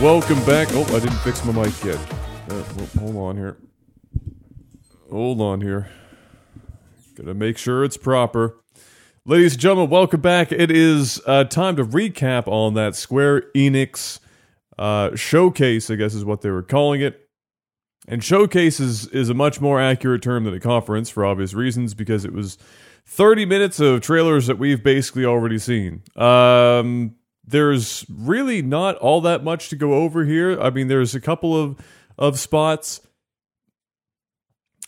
welcome back. Oh, I didn't fix my mic yet. Uh, hold on here. Hold on here. Gotta make sure it's proper. Ladies and gentlemen, welcome back. It is uh, time to recap on that Square Enix uh, showcase, I guess is what they were calling it. And showcase is, is a much more accurate term than a conference for obvious reasons because it was 30 minutes of trailers that we've basically already seen. Um, there's really not all that much to go over here. I mean, there's a couple of, of spots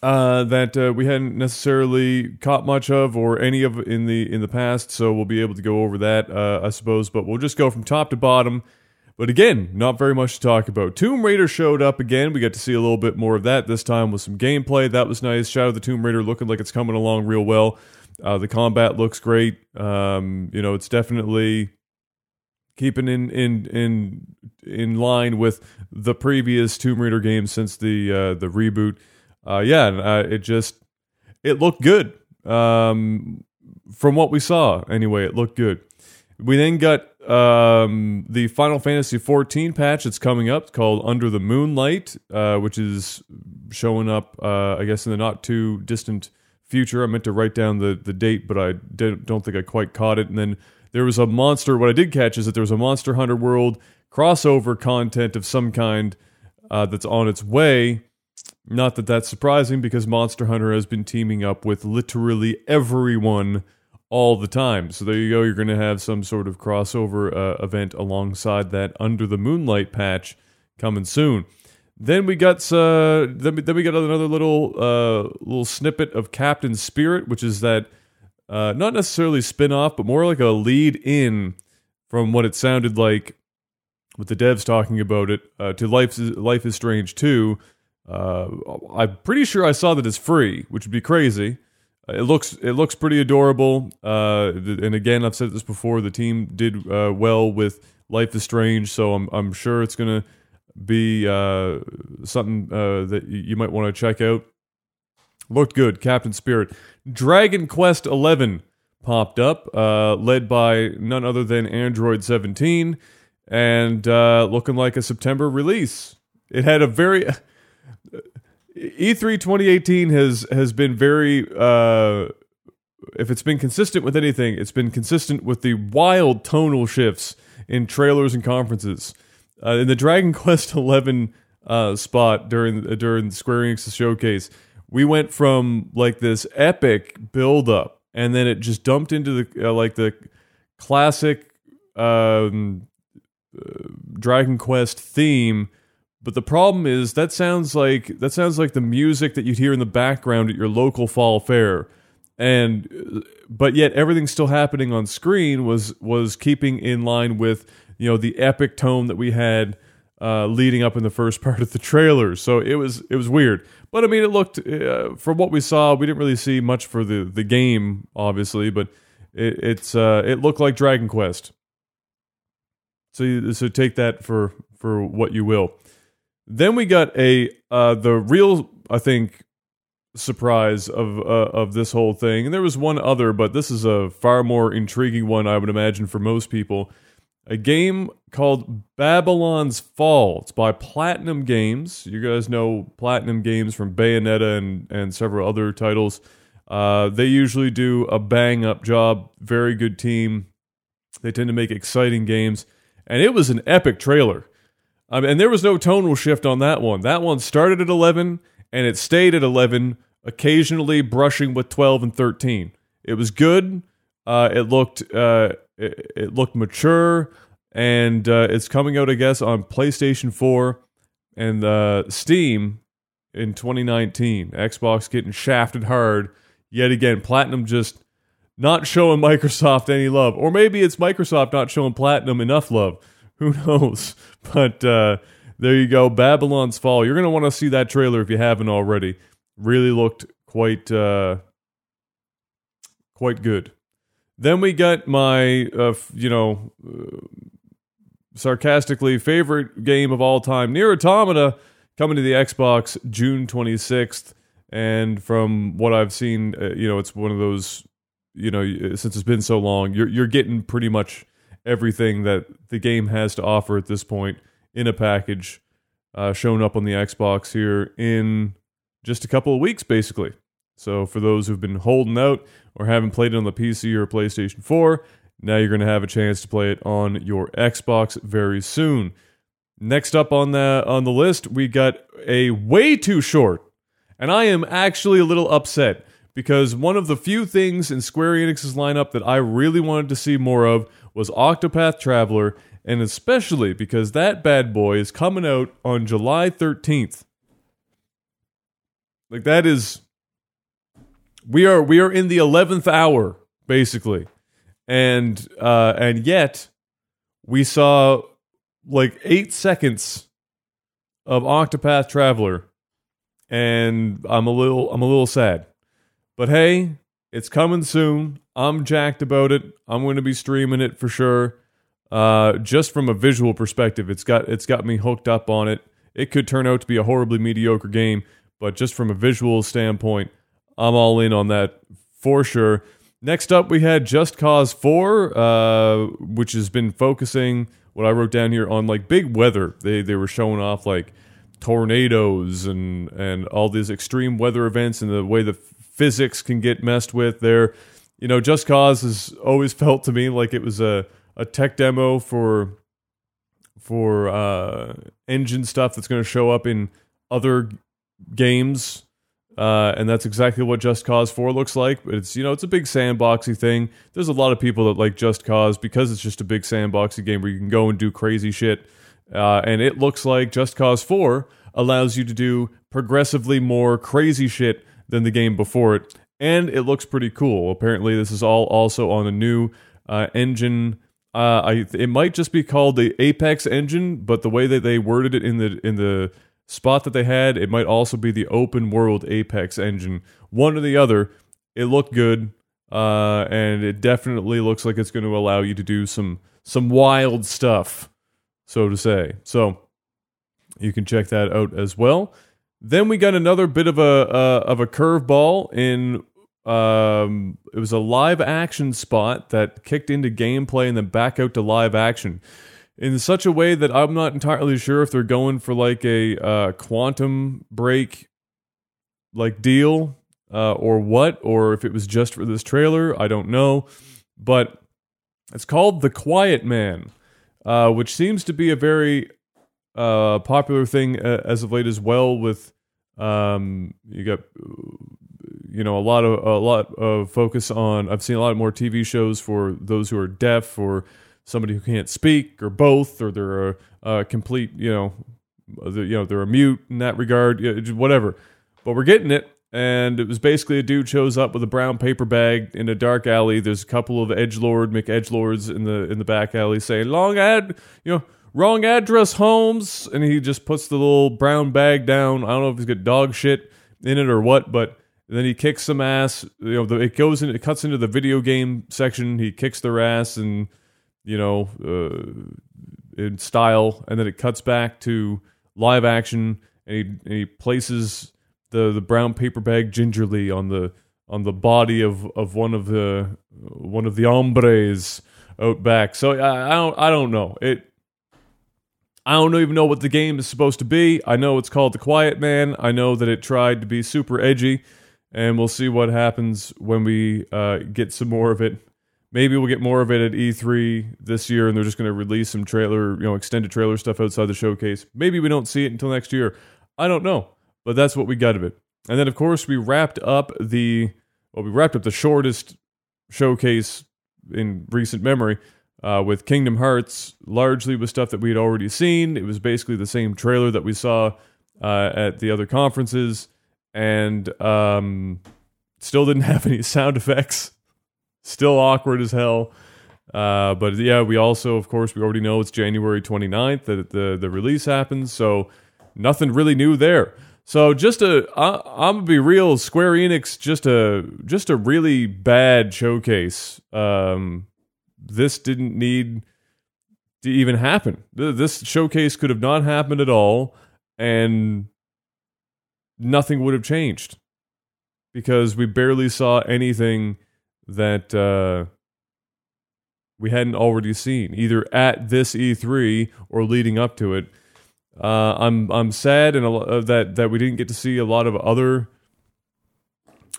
uh, that uh, we hadn't necessarily caught much of or any of in the in the past, so we'll be able to go over that, uh, I suppose. But we'll just go from top to bottom. But again, not very much to talk about. Tomb Raider showed up again. We got to see a little bit more of that this time with some gameplay. That was nice. Shadow of the Tomb Raider looking like it's coming along real well. Uh, the combat looks great. Um, you know, it's definitely keeping in in in in line with the previous Tomb Raider games since the uh, the reboot. Uh, yeah, uh, it just it looked good. Um, from what we saw, anyway, it looked good. We then got um, the Final Fantasy 14 patch that's coming up called Under the Moonlight, uh, which is showing up, uh, I guess, in the not too distant future. I meant to write down the, the date, but I don't think I quite caught it. And then there was a monster. What I did catch is that there was a Monster Hunter World crossover content of some kind uh, that's on its way. Not that that's surprising because Monster Hunter has been teaming up with literally everyone all the time. So there you go. You're going to have some sort of crossover uh, event alongside that Under the Moonlight patch coming soon. Then we got uh, then, we, got another little uh, little snippet of Captain Spirit, which is that uh, not necessarily spin off, but more like a lead in from what it sounded like with the devs talking about it uh, to Life is, Life is Strange 2. Uh, I'm pretty sure I saw that it's free, which would be crazy. It looks it looks pretty adorable. Uh, and again, I've said this before. The team did uh, well with Life is Strange, so I'm I'm sure it's gonna be uh, something uh, that you might want to check out. Looked good, Captain Spirit. Dragon Quest Eleven popped up, uh, led by none other than Android 17, and uh, looking like a September release. It had a very E3 2018 has has been very uh if it's been consistent with anything, it's been consistent with the wild tonal shifts in trailers and conferences. Uh, in the Dragon Quest XI uh, spot during during Square Enix's showcase, we went from like this epic build up, and then it just dumped into the uh, like the classic um, uh, Dragon Quest theme but the problem is that sounds like that sounds like the music that you'd hear in the background at your local fall fair. And but yet everything still happening on screen was was keeping in line with, you know, the epic tone that we had uh, leading up in the first part of the trailer. So it was it was weird. But I mean, it looked uh, from what we saw, we didn't really see much for the the game, obviously, but it, it's uh, it looked like Dragon Quest. So you, so take that for for what you will. Then we got a uh, the real I think surprise of uh, of this whole thing, and there was one other, but this is a far more intriguing one I would imagine for most people. A game called Babylon's Fall. It's by Platinum Games. You guys know Platinum Games from Bayonetta and and several other titles. Uh, they usually do a bang up job. Very good team. They tend to make exciting games, and it was an epic trailer. Um, and there was no tonal shift on that one. That one started at 11 and it stayed at 11, occasionally brushing with 12 and 13. It was good. Uh, it looked uh, it, it, looked mature, and uh, it's coming out, I guess, on PlayStation 4 and uh, Steam in 2019. Xbox getting shafted hard yet again. Platinum just not showing Microsoft any love, or maybe it's Microsoft not showing Platinum enough love. Who knows? But uh, there you go. Babylon's Fall. You're going to want to see that trailer if you haven't already. Really looked quite uh, quite good. Then we got my, uh, you know, uh, sarcastically favorite game of all time, Nier Automata, coming to the Xbox June 26th. And from what I've seen, uh, you know, it's one of those, you know, since it's been so long, you're you're getting pretty much everything that the game has to offer at this point in a package, uh, showing up on the Xbox here in just a couple of weeks, basically. So for those who've been holding out or haven't played it on the PC or PlayStation 4, now you're going to have a chance to play it on your Xbox very soon. Next up on the on the list, we got a way too short, and I am actually a little upset because one of the few things in Square Enix's lineup that I really wanted to see more of was Octopath Traveler, and especially because that bad boy is coming out on July 13th. Like that is we are we are in the 11th hour basically. And uh and yet we saw like 8 seconds of Octopath Traveler and I'm a little I'm a little sad. But hey, it's coming soon. I'm jacked about it. I'm going to be streaming it for sure. Uh, just from a visual perspective, it's got it's got me hooked up on it. It could turn out to be a horribly mediocre game, but just from a visual standpoint, I'm all in on that for sure. Next up, we had Just Cause 4, uh, which has been focusing what I wrote down here on like big weather. They they were showing off like tornadoes and and all these extreme weather events and the way the physics can get messed with there. You know, Just Cause has always felt to me like it was a, a tech demo for for uh, engine stuff that's going to show up in other games. Uh, and that's exactly what Just Cause 4 looks like. It's you know it's a big sandboxy thing. There's a lot of people that like Just Cause because it's just a big sandboxy game where you can go and do crazy shit. Uh, and it looks like Just Cause 4 allows you to do progressively more crazy shit than the game before it, and it looks pretty cool. Apparently, this is all also on a new uh, engine. Uh, I it might just be called the Apex engine, but the way that they worded it in the in the spot that they had, it might also be the open world Apex engine. One or the other. It looked good, uh, and it definitely looks like it's going to allow you to do some some wild stuff, so to say. So you can check that out as well. Then we got another bit of a uh, of a curveball in um, it was a live action spot that kicked into gameplay and then back out to live action in such a way that I'm not entirely sure if they're going for like a uh, quantum break like deal uh, or what, or if it was just for this trailer. I don't know, but it's called The Quiet Man, uh, which seems to be a very uh, popular thing uh, as of late as well. With um, you got you know a lot of a lot of focus on. I've seen a lot more TV shows for those who are deaf or somebody who can't speak or both, or they're a, a complete you know you know they're a mute in that regard, whatever. But we're getting it and it was basically a dude shows up with a brown paper bag in a dark alley. There's a couple of edge lord McEdgelords in the in the back alley saying, "Long ad, you know, wrong address, Holmes." And he just puts the little brown bag down. I don't know if he's got dog shit in it or what, but then he kicks some ass. You know, the, it goes in, it cuts into the video game section. He kicks their ass, and you know, uh, in style, and then it cuts back to live action, and he, and he places the the brown paper bag gingerly on the on the body of of one of the one of the hombres out back. So I, I don't I don't know it. I don't even know what the game is supposed to be. I know it's called The Quiet Man. I know that it tried to be super edgy, and we'll see what happens when we uh, get some more of it. Maybe we'll get more of it at E3 this year, and they're just going to release some trailer, you know, extended trailer stuff outside the showcase. Maybe we don't see it until next year. I don't know but that's what we got of it. And then, of course, we wrapped up the well, we wrapped up the shortest showcase in recent memory uh, with Kingdom Hearts, largely with stuff that we had already seen. It was basically the same trailer that we saw uh, at the other conferences, and um, still didn't have any sound effects. Still awkward as hell. Uh, but yeah, we also, of course, we already know it's January 29th that the, the release happens. So nothing really new there. So just a, I, I'm gonna be real. Square Enix just a just a really bad showcase. Um, this didn't need to even happen. This showcase could have not happened at all, and nothing would have changed because we barely saw anything that uh, we hadn't already seen, either at this E3 or leading up to it. Uh, I'm I'm sad and a, uh, that that we didn't get to see a lot of other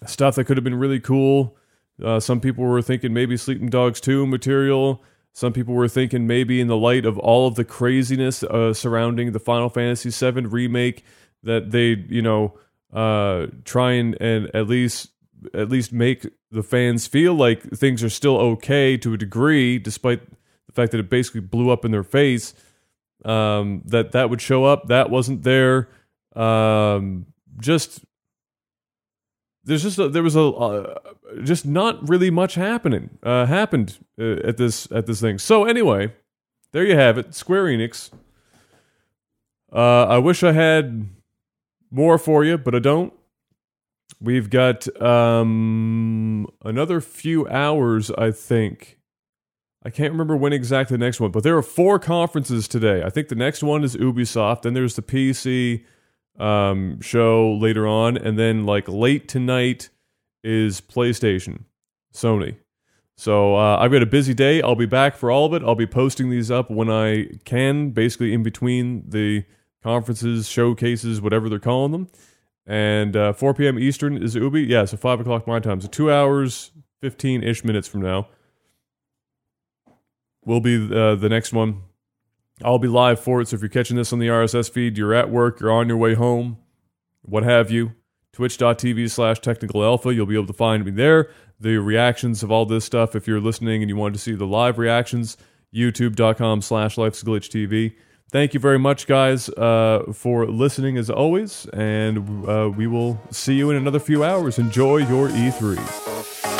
stuff that could have been really cool. Uh, some people were thinking maybe Sleeping Dogs 2 material. Some people were thinking maybe in the light of all of the craziness uh, surrounding the Final Fantasy VII remake that they, you know, uh, try and, and at least at least make the fans feel like things are still okay to a degree, despite the fact that it basically blew up in their face. Um, that that would show up. That wasn't there. Um, just there's just a, there was a uh, just not really much happening uh, happened uh, at this at this thing. So anyway, there you have it, Square Enix. Uh, I wish I had more for you, but I don't. We've got um, another few hours, I think. I can't remember when exactly the next one, but there are four conferences today. I think the next one is Ubisoft. Then there's the PC um, show later on, and then like late tonight is PlayStation, Sony. So uh, I've got a busy day. I'll be back for all of it. I'll be posting these up when I can, basically in between the conferences, showcases, whatever they're calling them. And uh, 4 p.m. Eastern is Ubi. Yeah, so 5 o'clock my time. So two hours, 15 ish minutes from now will be uh, the next one. I'll be live for it. So if you're catching this on the RSS feed, you're at work, you're on your way home, what have you, twitch.tv slash technical alpha. You'll be able to find me there. The reactions of all this stuff, if you're listening and you want to see the live reactions, youtube.com slash life's glitch TV. Thank you very much, guys, uh, for listening as always, and uh, we will see you in another few hours. Enjoy your E3.